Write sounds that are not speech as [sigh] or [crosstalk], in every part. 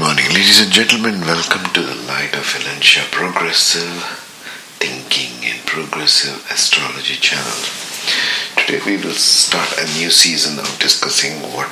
morning, ladies and gentlemen. Welcome to the Light of Valencia Progressive Thinking and Progressive Astrology channel. Today we will start a new season of discussing what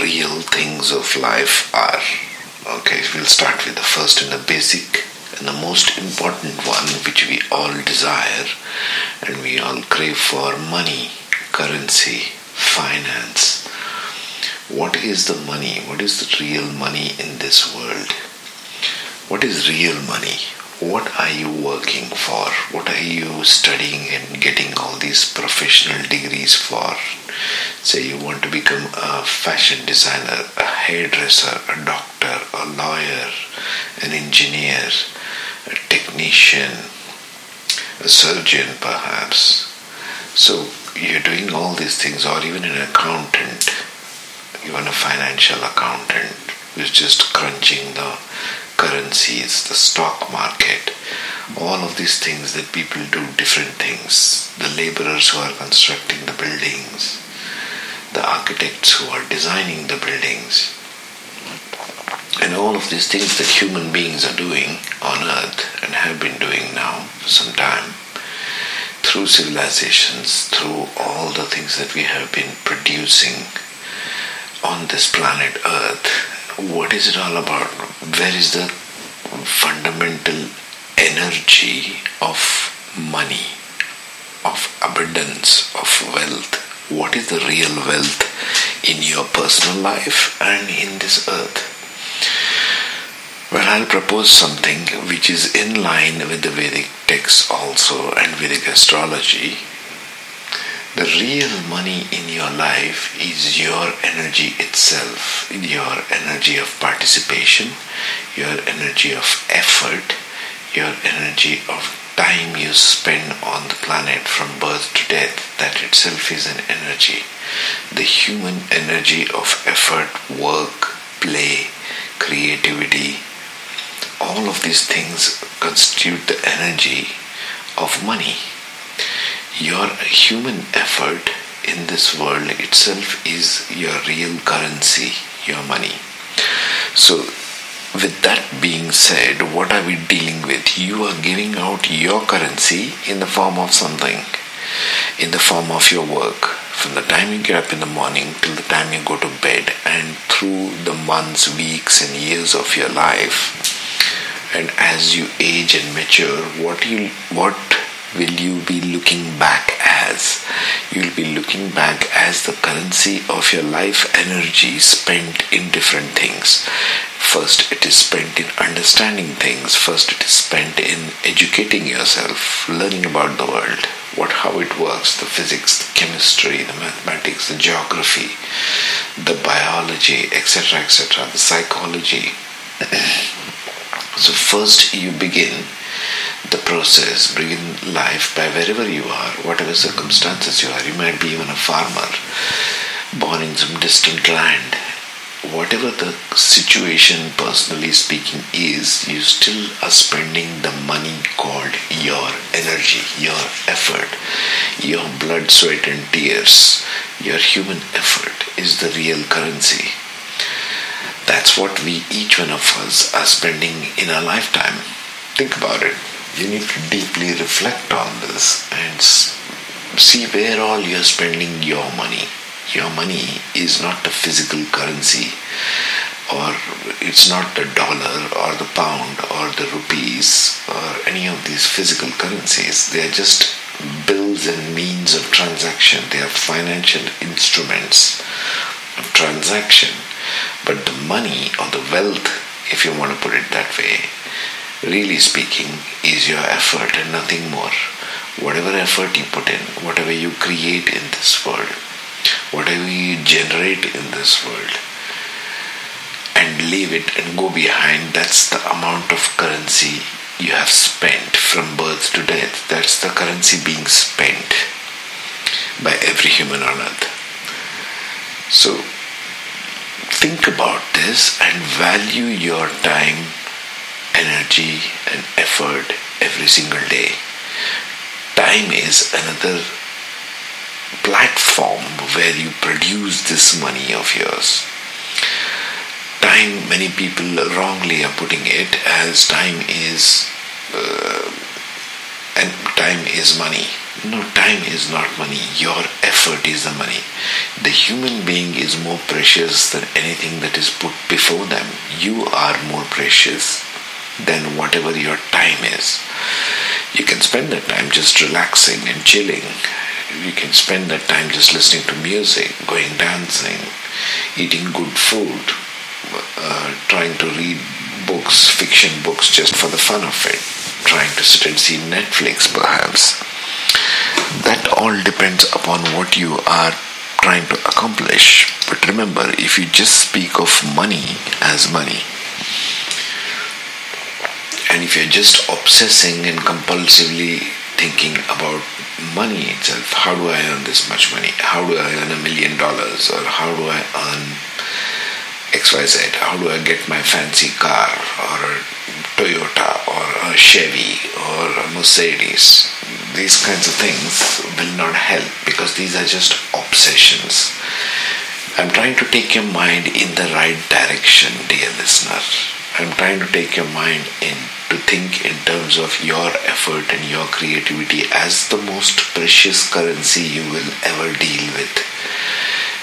real things of life are. Okay, we'll start with the first and the basic and the most important one, which we all desire and we all crave for money, currency, finance what is the money? What is the real money in this world? What is real money? What are you working for? What are you studying and getting all these professional degrees for? Say you want to become a fashion designer, a hairdresser, a doctor, a lawyer, an engineer, a technician, a surgeon perhaps. So you're doing all these things, or even an accountant even a financial accountant who's just crunching the currencies, the stock market, all of these things that people do different things. The laborers who are constructing the buildings, the architects who are designing the buildings, and all of these things that human beings are doing on earth and have been doing now for some time through civilizations, through all the things that we have been producing on this planet Earth, what is it all about? Where is the fundamental energy of money, of abundance, of wealth? What is the real wealth in your personal life and in this earth? Well, I'll propose something which is in line with the Vedic texts also and Vedic astrology the real money in your life is your energy itself, your energy of participation, your energy of effort, your energy of time you spend on the planet from birth to death. That itself is an energy. The human energy of effort, work, play, creativity, all of these things constitute the energy of money your human effort in this world itself is your real currency, your money. So, with that being said, what are we dealing with? You are giving out your currency in the form of something, in the form of your work. From the time you get up in the morning till the time you go to bed, and through the months, weeks, and years of your life, and as you age and mature, what you what will you be looking back as? You'll be looking back as the currency of your life energy spent in different things. First, it is spent in understanding things. First, it is spent in educating yourself, learning about the world, what how it works, the physics, the chemistry, the mathematics, the geography, the biology, etc., etc., the psychology. [clears throat] so first you begin the process, begin life by wherever you are, whatever circumstances you are. You might be even a farmer, born in some distant land. Whatever the situation, personally speaking, is, you still are spending the money called your energy, your effort, your blood, sweat, and tears. Your human effort is the real currency. That's what we, each one of us, are spending in our lifetime. Think about it you need to deeply reflect on this and see where all you're spending your money. Your money is not a physical currency, or it's not the dollar or the pound or the rupees or any of these physical currencies. They are just bills and means of transaction. They are financial instruments of transaction. But the money or the wealth, if you want to put it that way, really speaking, is your effort and nothing more. Whatever effort you put in, whatever you create in this world, whatever you generate in this world, and leave it and go behind, that's the amount of currency you have spent from birth to death. That's the currency being spent by every human on earth. So, think about this and value your time energy and effort every single day. Time is another platform where you produce this money of yours. time, many people wrongly are putting it as time is uh, and time is money. No, time is not money. Your effort is the money. The human being is more precious than anything that is put before them. You are more precious than whatever your time is. You can spend that time just relaxing and chilling. You can spend that time just listening to music, going dancing, eating good food, uh, trying to read books, fiction books, just for the fun of it, trying to sit and see Netflix perhaps. That all depends upon what you are trying to accomplish. But remember, if you just speak of money as money, and if you're just obsessing and compulsively thinking about money itself, how do I earn this much money? How do I earn a million dollars? Or how do I earn XYZ? How do I get my fancy car or a Toyota or a Chevy or a Mercedes? These kinds of things will not help because these are just obsessions. I'm trying to take your mind in the right direction, dear listener. I'm trying to take your mind in to think in terms of your effort and your creativity as the most precious currency you will ever deal with.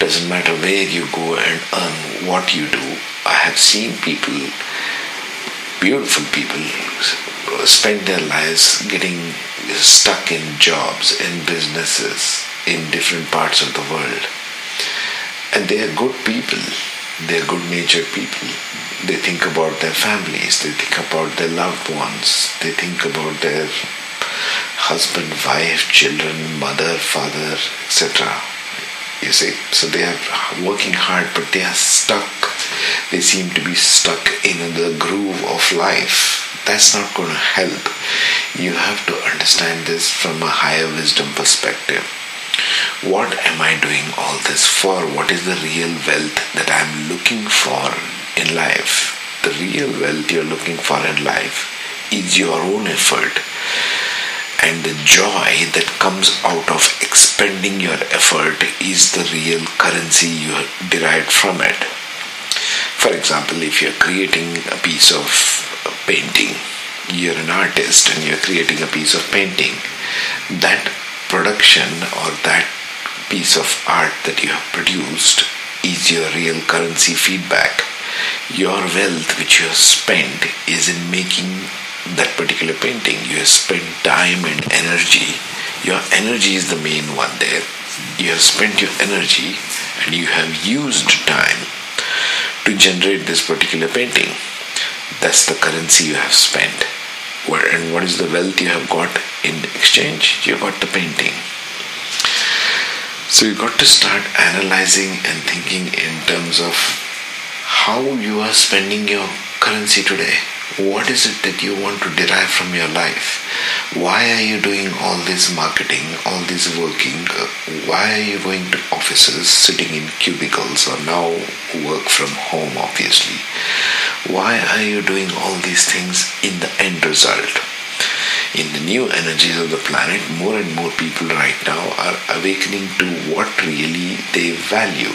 Doesn't matter where you go and earn what you do. I have seen people, beautiful people, spend their lives getting stuck in jobs, in businesses, in different parts of the world. And they are good people, they are good natured people they think about their families, they think about their loved ones, they think about their husband, wife, children, mother, father, etc. You see, so they are working hard, but they are stuck. They seem to be stuck in the groove of life. That's not going to help. You have to understand this from a higher wisdom perspective. What am I doing all this for? What is the real wealth that I'm looking for in life, the real wealth you're looking for in life is your own effort and the joy that comes out of expending your effort is the real currency you derive from it. For example, if you're creating a piece of painting, you're an artist and you're creating a piece of painting, that production or that piece of art that you have produced is your real currency feedback your wealth which you have spent is in making that particular painting. You have spent time and energy. Your energy is the main one there. You have spent your energy and you have used time to generate this particular painting. That's the currency you have spent. And what is the wealth you have got in exchange? You got the painting. So you got to start analyzing and thinking in terms of how you are spending your currency today. What is it that you want to derive from your life? Why are you doing all this marketing, all this working? Why are you going to offices, sitting in cubicles, or now work from home, obviously? Why are you doing all these things in the end result? In the new energies of the planet, more and more people right now are awakening to what really they value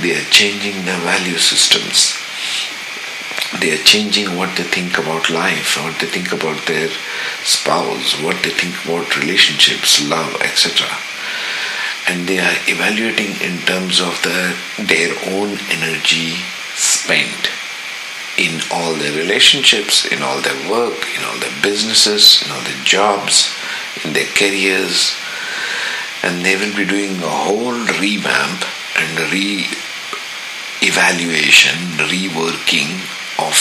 they are changing their value systems. They are changing what they think about life, what they think about their spouse, what they think about relationships, love, etc. And they are evaluating in terms of the, their own energy spent in all their relationships, in all their work, in all their businesses, in all their jobs, in their careers. And they will be doing a whole revamp and re evaluation, reworking of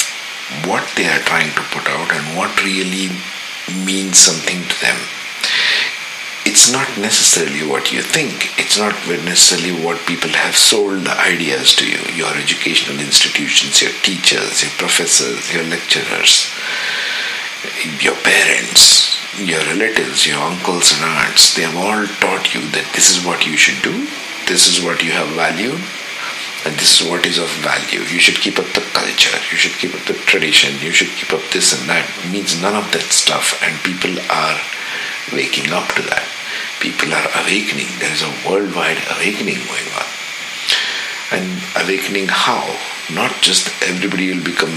what they are trying to put out and what really means something to them. It's not necessarily what you think. It's not necessarily what people have sold the ideas to you. Your educational institutions, your teachers, your professors, your lecturers, your parents, your relatives, your uncles and aunts, they have all taught you that this is what you should do, this is what you have valued, and this is what is of value. You should keep up the culture, you should keep up the tradition, you should keep up this and that. It means none of that stuff, and people are waking up to that. People are awakening. There is a worldwide awakening going on. And awakening how? not just everybody will become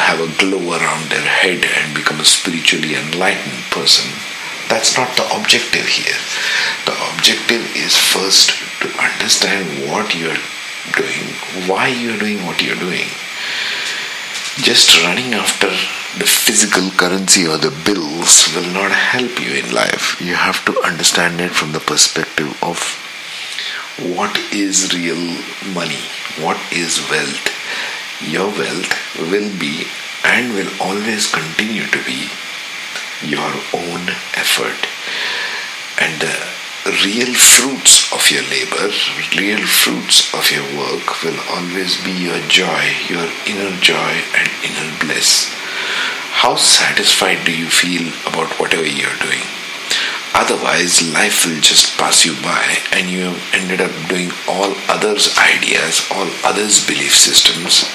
have a glow around their head and become a spiritually enlightened person that's not the objective here the objective is first to understand what you're doing why you're doing what you're doing just running after the physical currency or the bills will not help you in life you have to understand it from the perspective of what is real money, what is wealth. Your wealth will be and will always continue to be your own effort. And the real fruits of your labor, real fruits of your work will always be your joy, your inner joy and inner bliss. How satisfied do you feel about whatever you're doing? Otherwise, life will just pass you by and you have ended up doing all others' ideas, all others' belief systems,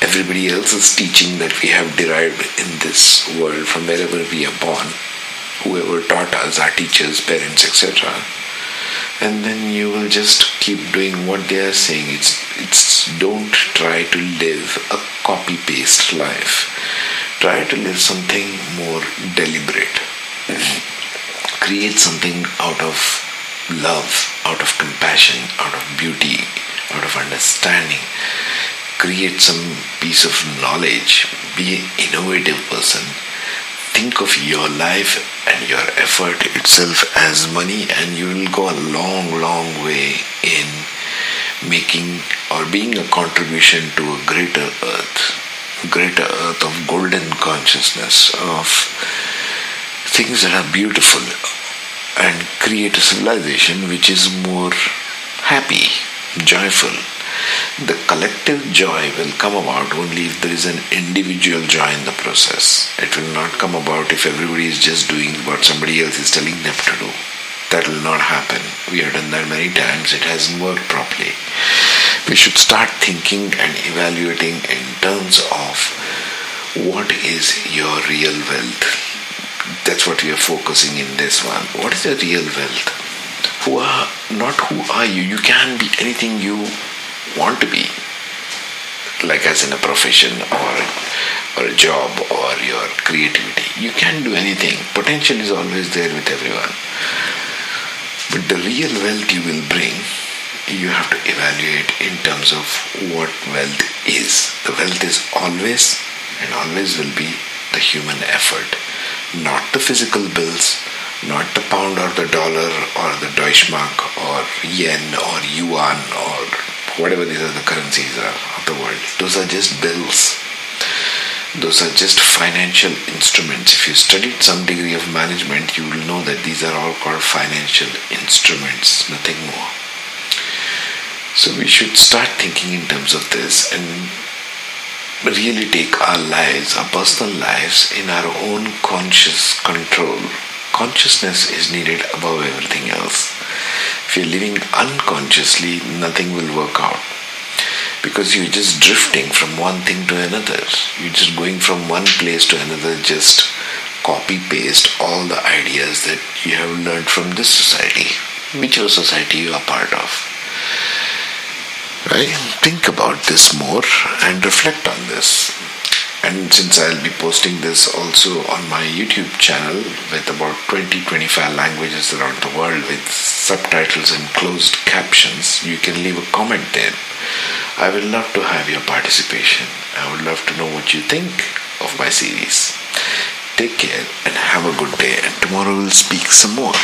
everybody else's teaching that we have derived in this world from wherever we are born, whoever taught us, our teachers, parents, etc. And then you will just keep doing what they are saying. It's, it's don't try to live a copy paste life. Try to live something more deliberate create something out of love, out of compassion, out of beauty, out of understanding. Create some piece of knowledge. Be an innovative person. Think of your life and your effort itself as money, and you will go a long, long way in making or being a contribution to a greater earth, greater earth of golden consciousness, of things that are beautiful, and create a civilization which is more happy, joyful. The collective joy will come about only if there is an individual joy in the process. It will not come about if everybody is just doing what somebody else is telling them to do. That will not happen. We have done that many times. It hasn't worked properly. We should start thinking and evaluating in terms of what is your real wealth that's what we are focusing in this one. What is your real wealth? Who are not who are you? You can be anything you want to be, like as in a profession or or a job or your creativity. You can do anything. Potential is always there with everyone. But the real wealth you will bring, you have to evaluate in terms of what wealth is. The wealth is always and always will be the human effort not the physical bills, not the pound or the dollar or the Deutschmark or yen or yuan or whatever these are the currencies are of the world. Those are just bills. Those are just financial instruments. If you studied some degree of management, you will know that these are all called financial instruments, nothing more. So we should start thinking in terms of this and really take our lives, our personal lives, in our own conscious control. Consciousness is needed above everything else. If you're living unconsciously, nothing will work out. Because you're just drifting from one thing to another. You're just going from one place to another, just copy paste all the ideas that you have learned from this society, whichever society you are part of. Right? Think about this more and reflect on this. And since I'll be posting this also on my YouTube channel with about 20 25 languages around the world with subtitles and closed captions, you can leave a comment there. I will love to have your participation. I would love to know what you think of my series. Take care and have a good day, and tomorrow we'll speak some more.